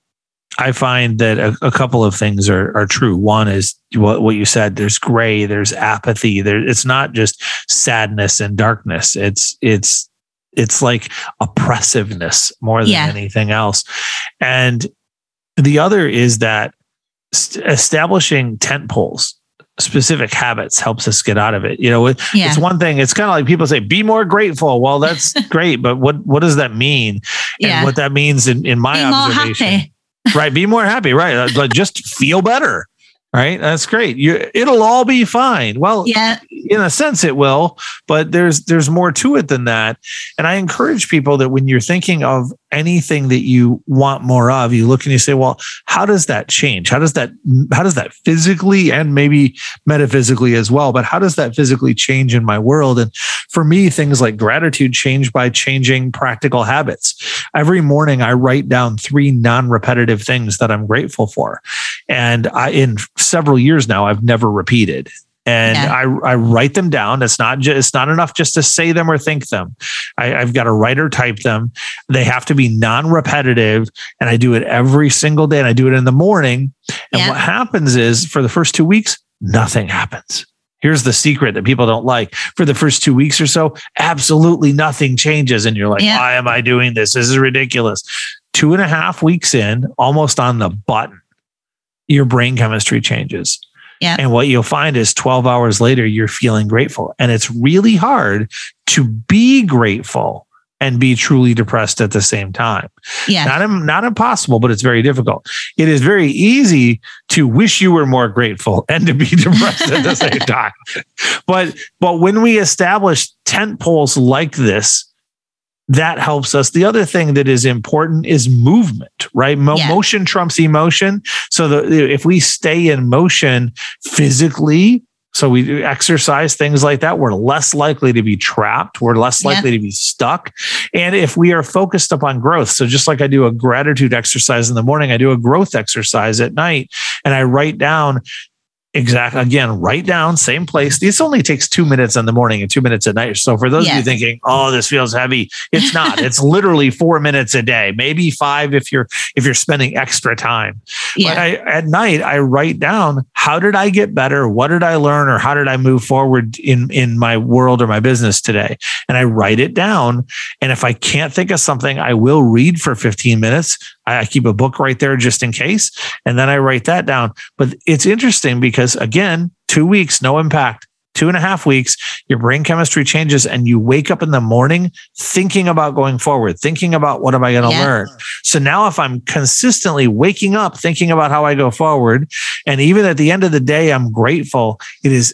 I find that a, a couple of things are are true. One is what what you said. There's gray. There's apathy. There. It's not just sadness and darkness. It's it's it's like oppressiveness more than yeah. anything else. And the other is that establishing tent poles specific habits helps us get out of it. You know, it, yeah. it's one thing. It's kind of like people say, "Be more grateful." Well, that's great, but what what does that mean? Yeah. And what that means in in my Be observation, right? Be more happy, right? Uh, like just feel better right that's great you it'll all be fine well yeah in a sense it will but there's there's more to it than that and i encourage people that when you're thinking of anything that you want more of you look and you say well how does that change? How does that how does that physically and maybe metaphysically as well but how does that physically change in my world? And for me things like gratitude change by changing practical habits. Every morning i write down three non-repetitive things that i'm grateful for. And i in several years now i've never repeated and yeah. I, I write them down. It's not just it's not enough just to say them or think them. I, have got to write or type them. They have to be non-repetitive, and I do it every single day. And I do it in the morning. And yeah. what happens is, for the first two weeks, nothing happens. Here's the secret that people don't like. For the first two weeks or so, absolutely nothing changes, and you're like, yeah. "Why am I doing this? This is ridiculous." Two and a half weeks in, almost on the button, your brain chemistry changes yeah. And what you'll find is 12 hours later, you're feeling grateful. And it's really hard to be grateful and be truly depressed at the same time. Yeah. Not, not impossible, but it's very difficult. It is very easy to wish you were more grateful and to be depressed at the same time. But but when we establish tent poles like this, that helps us. The other thing that is important is movement, right? Mo- yeah. Motion trumps emotion. So the, if we stay in motion physically, so we exercise things like that, we're less likely to be trapped. We're less likely yeah. to be stuck. And if we are focused upon growth, so just like I do a gratitude exercise in the morning, I do a growth exercise at night and I write down Exactly. Again, write down, same place. This only takes two minutes in the morning and two minutes at night. So for those yeah. of you thinking, oh, this feels heavy, it's not. it's literally four minutes a day, maybe five if you're if you're spending extra time. Yeah. But I, at night, I write down how did I get better? What did I learn? Or how did I move forward in in my world or my business today? And I write it down. And if I can't think of something, I will read for 15 minutes. I keep a book right there just in case. And then I write that down. But it's interesting because, again, two weeks, no impact. Two and a half weeks, your brain chemistry changes, and you wake up in the morning thinking about going forward, thinking about what am I going to yeah. learn. So now, if I'm consistently waking up thinking about how I go forward, and even at the end of the day, I'm grateful, it is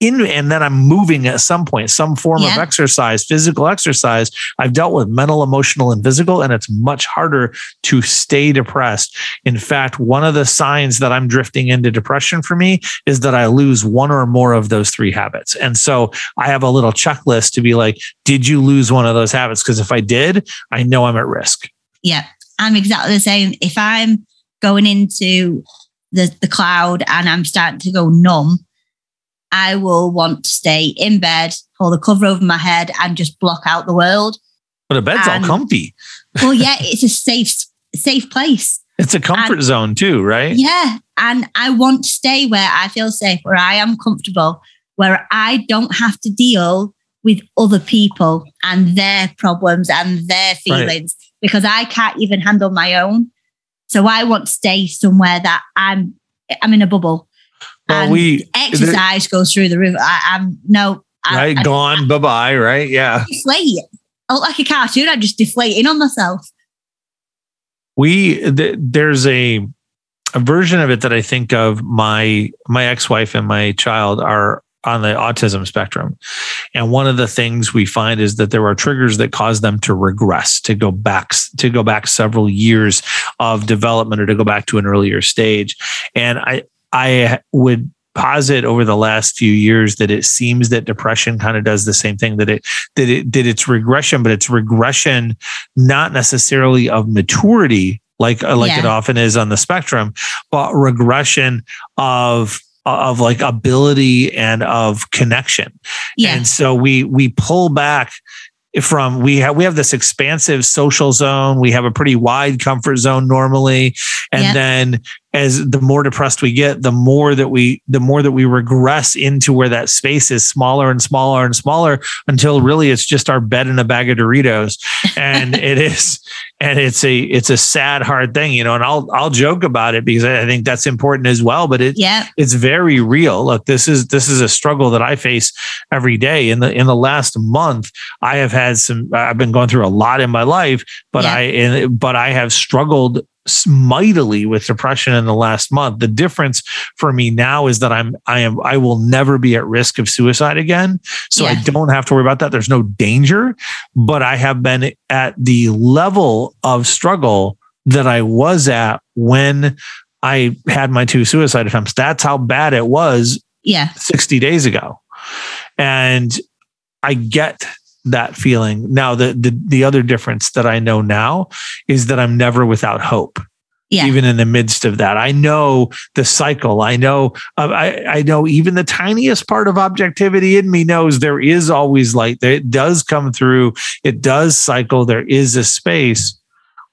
in and then I'm moving at some point, some form yeah. of exercise, physical exercise. I've dealt with mental, emotional, and physical, and it's much harder to stay depressed. In fact, one of the signs that I'm drifting into depression for me is that I lose one or more of those three habits. And so I have a little checklist to be like, did you lose one of those habits? Because if I did, I know I'm at risk. Yeah, I'm exactly the same. If I'm going into the, the cloud and I'm starting to go numb, I will want to stay in bed, pull the cover over my head, and just block out the world. But a bed's and, all comfy. well, yeah, it's a safe, safe place. It's a comfort and, zone too, right? Yeah. And I want to stay where I feel safe, where I am comfortable, where I don't have to deal with other people and their problems and their feelings right. because I can't even handle my own. So I want to stay somewhere that I'm I'm in a bubble well, and we exercise goes through the roof. I, am no, I, right, I, gone, bye bye, right? Yeah, deflate. I look like a cartoon. I just deflating on myself. We th- there's a a version of it that I think of. My my ex wife and my child are on the autism spectrum. And one of the things we find is that there are triggers that cause them to regress, to go back, to go back several years of development or to go back to an earlier stage. And I, I would posit over the last few years that it seems that depression kind of does the same thing that it that it did its regression but it's regression not necessarily of maturity like uh, like yeah. it often is on the spectrum but regression of of like ability and of connection yeah. and so we we pull back from we have we have this expansive social zone we have a pretty wide comfort zone normally and yeah. then as the more depressed we get the more that we the more that we regress into where that space is smaller and smaller and smaller until really it's just our bed and a bag of doritos. And it is and it's a it's a sad hard thing you know and i'll i'll joke about it because i think that's important as well but it yeah. it's very real. Look this is this is a struggle that i face every day. In the in the last month i have had some i've been going through a lot in my life but yeah. i but i have struggled mightily with depression in the last month. The difference for me now is that I'm I am I will never be at risk of suicide again. So yeah. I don't have to worry about that. There's no danger, but I have been at the level of struggle that I was at when I had my two suicide attempts. That's how bad it was yeah 60 days ago. And I get that feeling. Now, the, the the other difference that I know now is that I'm never without hope. Yeah. Even in the midst of that, I know the cycle. I know, uh, I, I know even the tiniest part of objectivity in me knows there is always light. It does come through. It does cycle. There is a space.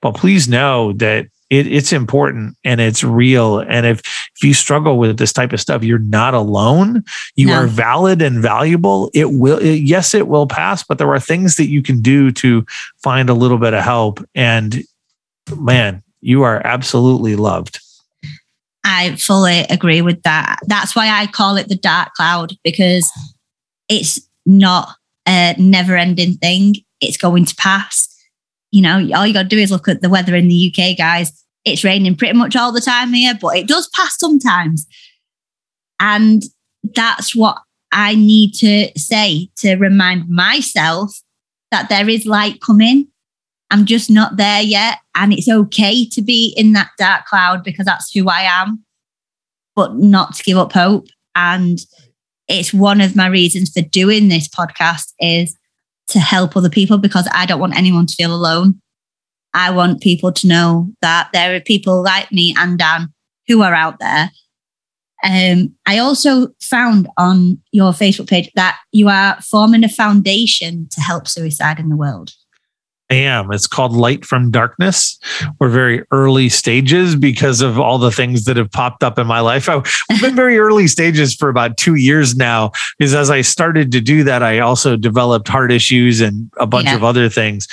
But please know that it, it's important and it's real. And if if you struggle with this type of stuff, you're not alone. You no. are valid and valuable. It will, it, yes, it will pass, but there are things that you can do to find a little bit of help. And man, you are absolutely loved. I fully agree with that. That's why I call it the dark cloud because it's not a never ending thing. It's going to pass you know, all you got to do is look at the weather in the UK, guys. It's raining pretty much all the time here, but it does pass sometimes. And that's what I need to say to remind myself that there is light coming. I'm just not there yet. And it's okay to be in that dark cloud because that's who I am, but not to give up hope. And it's one of my reasons for doing this podcast is to help other people because I don't want anyone to feel alone. I want people to know that there are people like me and Dan who are out there Um, I also found on your Facebook page that you are forming a foundation to help suicide in the world. I am. It's called Light from Darkness. We're very early stages because of all the things that have popped up in my life. I've been very early stages for about two years now. Because as I started to do that, I also developed heart issues and a bunch yeah. of other things.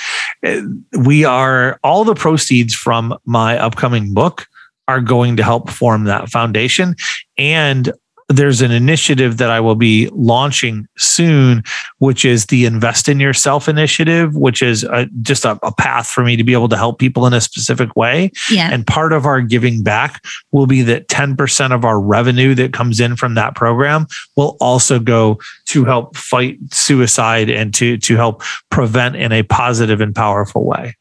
Uh, we are all the proceeds from my upcoming book are going to help form that foundation. And there's an initiative that I will be launching soon, which is the Invest in Yourself initiative, which is a, just a, a, path for me to be able to help people in a specific way. Yeah. And part of our giving back will be that 10% of our revenue that comes in from that program will also go to help fight suicide and to, to help prevent in a positive and powerful way.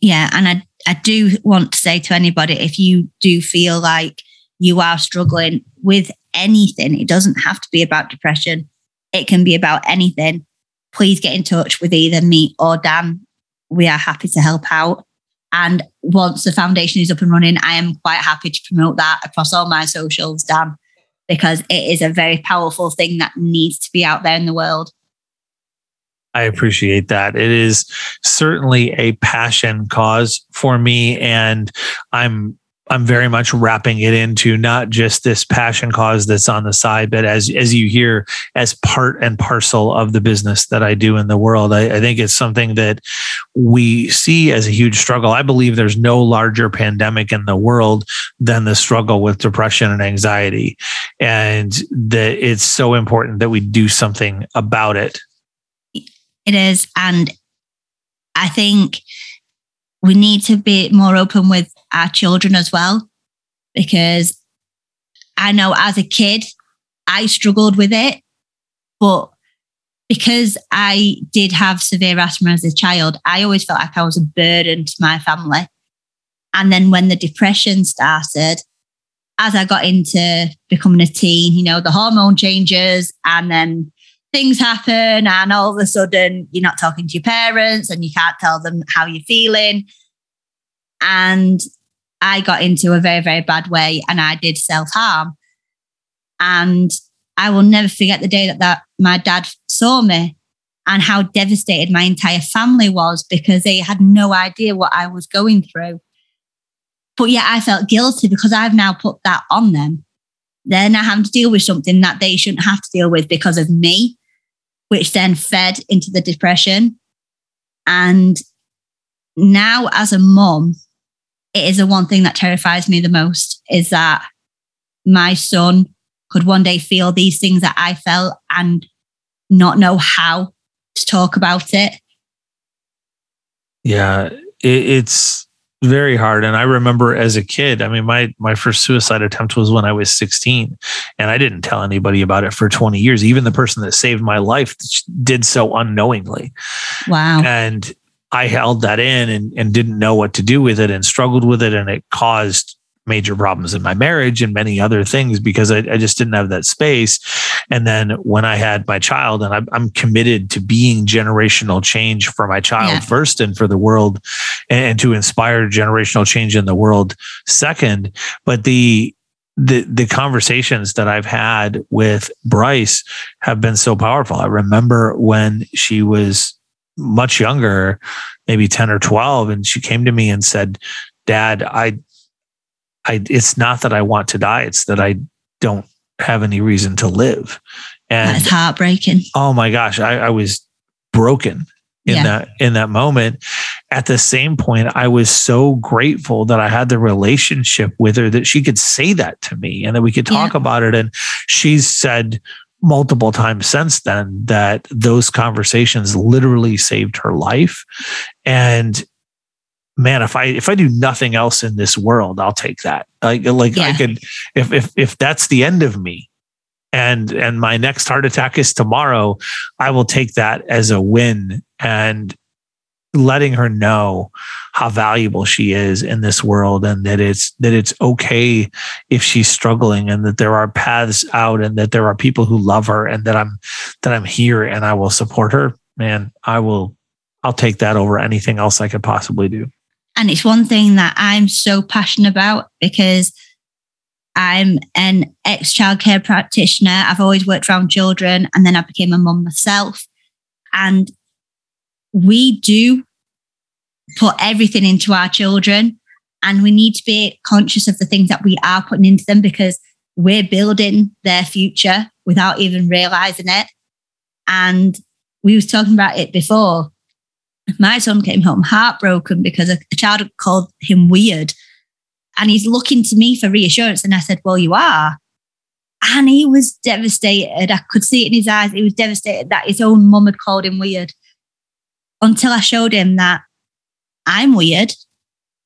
Yeah. And I, I do want to say to anybody if you do feel like you are struggling with anything. It doesn't have to be about depression. It can be about anything. Please get in touch with either me or Dan. We are happy to help out. And once the foundation is up and running, I am quite happy to promote that across all my socials, Dan, because it is a very powerful thing that needs to be out there in the world. I appreciate that. It is certainly a passion cause for me. And I'm I'm very much wrapping it into not just this passion cause that's on the side, but as as you hear, as part and parcel of the business that I do in the world. I, I think it's something that we see as a huge struggle. I believe there's no larger pandemic in the world than the struggle with depression and anxiety, and that it's so important that we do something about it. It is, and I think we need to be more open with our children as well. Because I know as a kid, I struggled with it. But because I did have severe asthma as a child, I always felt like I was a burden to my family. And then when the depression started, as I got into becoming a teen, you know, the hormone changes and then things happen. And all of a sudden, you're not talking to your parents and you can't tell them how you're feeling. And I got into a very, very bad way and I did self harm. And I will never forget the day that, that my dad saw me and how devastated my entire family was because they had no idea what I was going through. But yet I felt guilty because I've now put that on them. They're now having to deal with something that they shouldn't have to deal with because of me, which then fed into the depression. And now, as a mum, it is the one thing that terrifies me the most is that my son could one day feel these things that I felt and not know how to talk about it. Yeah, it, it's very hard. And i remember as a kid i mean my my first suicide attempt was when i was 16 and i didn't tell anybody about it for 20 years. Even the person that saved my life did so unknowingly. Wow. And I held that in and, and didn't know what to do with it and struggled with it. And it caused major problems in my marriage and many other things because I, I just didn't have that space. And then when I had my child, and I'm, I'm committed to being generational change for my child yeah. first and for the world and, and to inspire generational change in the world second. But the, the the conversations that I've had with Bryce have been so powerful. I remember when she was much younger, maybe 10 or 12. And she came to me and said, Dad, I, I, it's not that I want to die. It's that I don't have any reason to live. And it's heartbreaking. Oh my gosh. I, I was broken in yeah. that in that moment at the same point i was so grateful that i had the relationship with her that she could say that to me and that we could talk yeah. about it and she said multiple times since then that those conversations literally saved her life. And man if i if i do nothing else in this world i'll take that. Like like yeah. i could if if if that's the end of me and and my next heart attack is tomorrow i will take that as a win. And letting her know how valuable she is in this world and that it's that it's okay if she's struggling and that there are paths out and that there are people who love her and that I'm that I'm here and I will support her man I will I'll take that over anything else I could possibly do and it's one thing that I'm so passionate about because I'm an ex childcare practitioner. I've always worked around children and then I became a mum myself. And we do put everything into our children and we need to be conscious of the things that we are putting into them because we're building their future without even realizing it. And we was talking about it before. My son came home heartbroken because a, a child called him weird. And he's looking to me for reassurance. And I said, Well, you are. And he was devastated. I could see it in his eyes. He was devastated that his own mum had called him weird until I showed him that I'm weird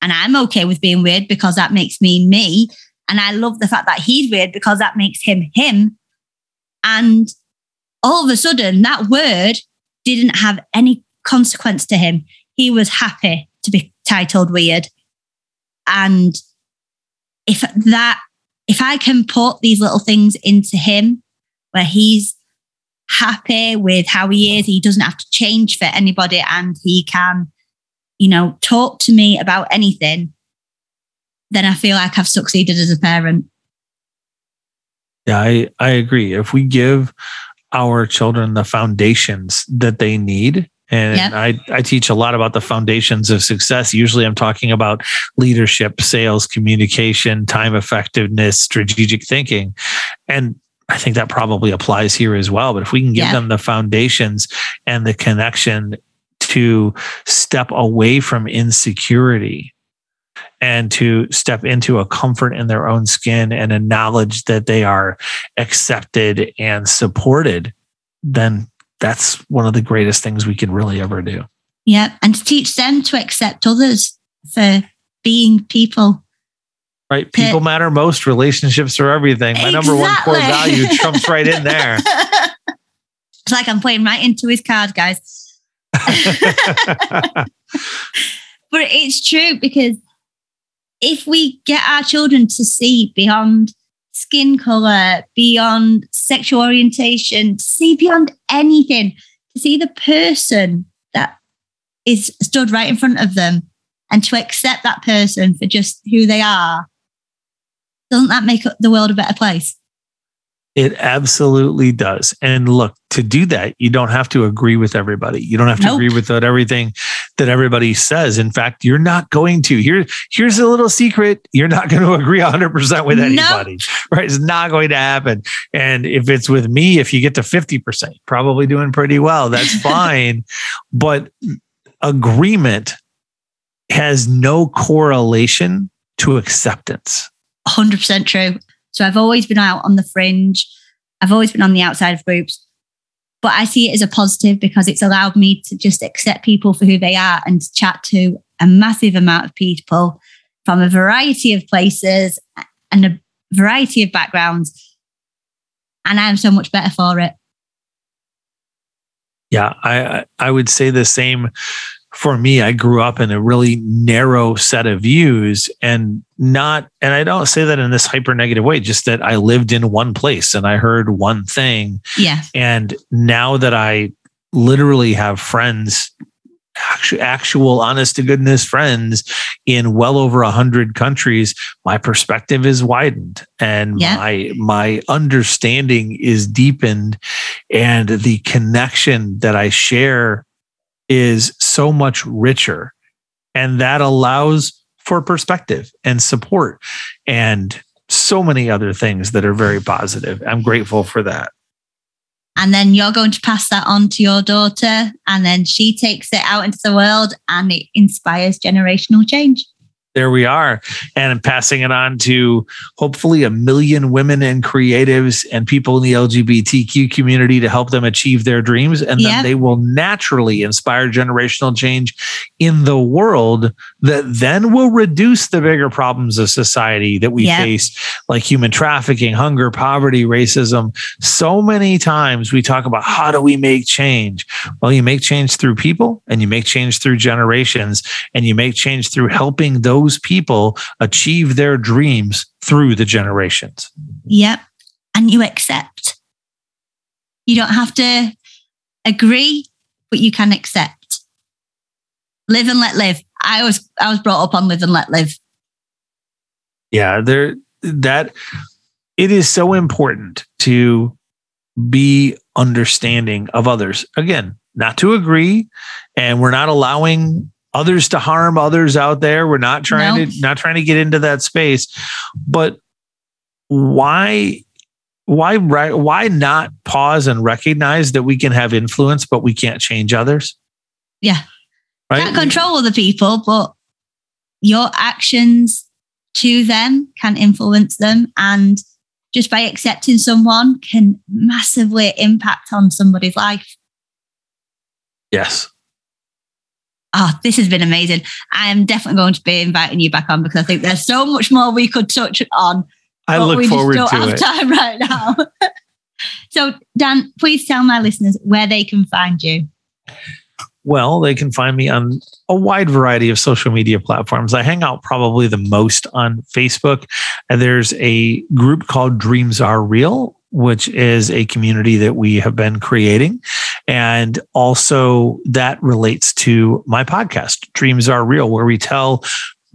and I'm okay with being weird because that makes me me. And I love the fact that he's weird because that makes him him. And all of a sudden, that word didn't have any consequence to him. He was happy to be titled weird. And if that, if I can put these little things into him where he's happy with how he is, he doesn't have to change for anybody and he can, you know, talk to me about anything, then I feel like I've succeeded as a parent. Yeah, I, I agree. If we give our children the foundations that they need, and yep. I, I teach a lot about the foundations of success. Usually I'm talking about leadership, sales, communication, time effectiveness, strategic thinking. And I think that probably applies here as well. But if we can give yeah. them the foundations and the connection to step away from insecurity and to step into a comfort in their own skin and a knowledge that they are accepted and supported, then that's one of the greatest things we can really ever do. Yeah. And to teach them to accept others for being people. Right. People eh. matter most. Relationships are everything. My exactly. number one core value trumps right in there. It's like I'm playing right into his cards, guys. but it's true because if we get our children to see beyond skin color, beyond sexual orientation, to see beyond anything, to see the person that is stood right in front of them and to accept that person for just who they are, doesn't that make the world a better place? It absolutely does. And look, to do that, you don't have to agree with everybody. You don't have to nope. agree with everything that everybody says. In fact, you're not going to. Here, here's a little secret. You're not going to agree 100% with anybody. Nope. Right? It's not going to happen. And if it's with me, if you get to 50%, probably doing pretty well. That's fine. but agreement has no correlation to acceptance. 100% true. So I've always been out on the fringe. I've always been on the outside of groups. But I see it as a positive because it's allowed me to just accept people for who they are and chat to a massive amount of people from a variety of places and a variety of backgrounds. And I am so much better for it. Yeah, I I would say the same for me, I grew up in a really narrow set of views and not, and I don't say that in this hyper negative way, just that I lived in one place and I heard one thing. Yeah. And now that I literally have friends, actual, actual honest to goodness friends in well over a hundred countries, my perspective is widened and yeah. my, my understanding is deepened and the connection that I share is so much richer. And that allows for perspective and support and so many other things that are very positive. I'm grateful for that. And then you're going to pass that on to your daughter, and then she takes it out into the world and it inspires generational change there we are. And passing it on to hopefully a million women and creatives and people in the LGBTQ community to help them achieve their dreams. And then they will naturally inspire generational change in the world that then will reduce the bigger problems of society that we face, like human trafficking, hunger, poverty, racism. So many times we talk about how do we make change? Well, you make change through people and you make change through generations and you make change through helping those those people achieve their dreams through the generations. Yep. And you accept. You don't have to agree, but you can accept. Live and let live. I was I was brought up on live and let live. Yeah, there that it is so important to be understanding of others. Again, not to agree, and we're not allowing others to harm others out there. We're not trying no. to not trying to get into that space. But why why right why not pause and recognize that we can have influence but we can't change others? Yeah. Right? Can't control other people, but your actions to them can influence them and just by accepting someone can massively impact on somebody's life. Yes. Oh, this has been amazing. I am definitely going to be inviting you back on because I think there's so much more we could touch on. I look we forward just don't to have it. time right now. so, Dan, please tell my listeners where they can find you. Well, they can find me on a wide variety of social media platforms. I hang out probably the most on Facebook. And there's a group called Dreams Are Real, which is a community that we have been creating. And also that relates to my podcast, Dreams Are Real, where we tell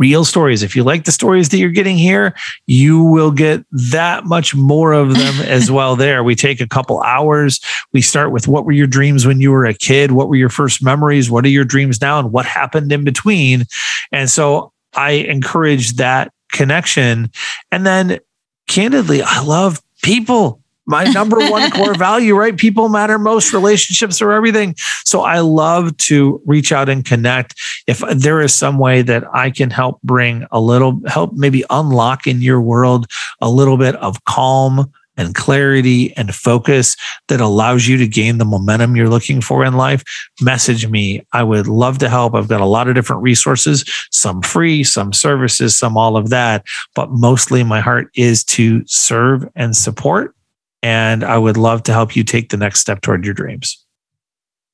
real stories. If you like the stories that you're getting here, you will get that much more of them as well there. We take a couple hours. We start with what were your dreams when you were a kid? What were your first memories? What are your dreams now? And what happened in between? And so I encourage that connection. And then candidly, I love people my number one core value, right? People matter most, relationships are everything. So I love to reach out and connect. If there is some way that I can help bring a little help, maybe unlock in your world a little bit of calm and clarity and focus that allows you to gain the momentum you're looking for in life, message me. I would love to help. I've got a lot of different resources, some free, some services, some all of that. But mostly my heart is to serve and support and I would love to help you take the next step toward your dreams.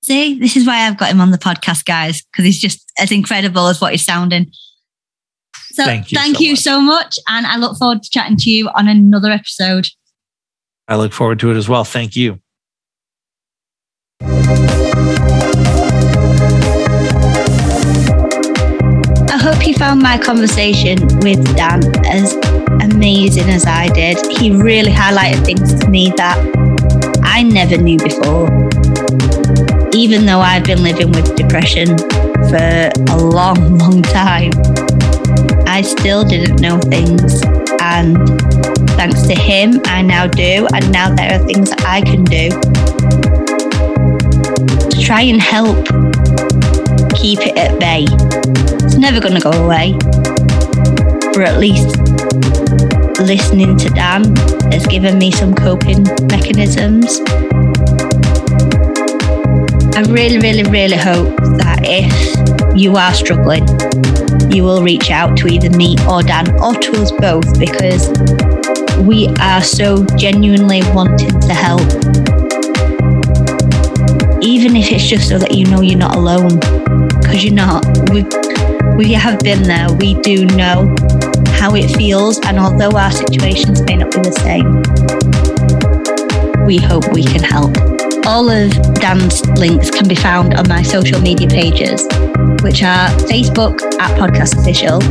See, this is why I've got him on the podcast, guys, because he's just as incredible as what he's sounding. So thank you, thank so, you much. so much. And I look forward to chatting to you on another episode. I look forward to it as well. Thank you. I hope you found my conversation with Dan as amazing as I did. He really highlighted things to me that I never knew before. Even though I've been living with depression for a long, long time, I still didn't know things. And thanks to him, I now do. And now there are things that I can do to try and help keep it at bay It's never going to go away. Or at least listening to Dan has given me some coping mechanisms. I really, really, really hope that if you are struggling, you will reach out to either me or Dan or to us both because we are so genuinely wanting to help. Even if it's just so that you know you're not alone, because you're not. We've we have been there. We do know how it feels. And although our situations may not be the same, we hope we can help. All of Dan's links can be found on my social media pages, which are Facebook at Pod Cass Official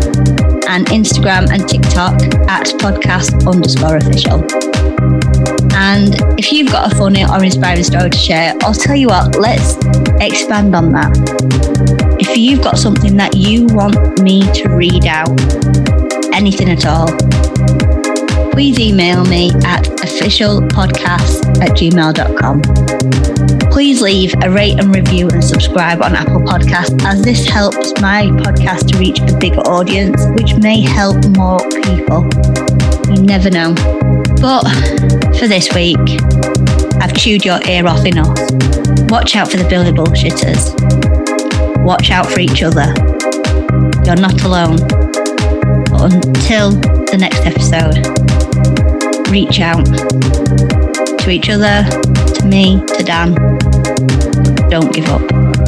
and Instagram and TikTok at podcass underscore official. And if you've got a funny or inspiring story to share, I'll tell you what, let's expand on that if you've got something that you want me to read out, anything at all, please email me at officialpodcass at gmail.com. Please leave a rate and review and subscribe on Apple Podcasts as this helps my podcast to reach a bigger audience, which may help more people. You never know. But for this week, I've chewed your ear off enough. Watch out for the Billy Bullshitters watch out for each other. You're not alone. But until the next episode, reach out to each other, to me, to Dan. Don't give up.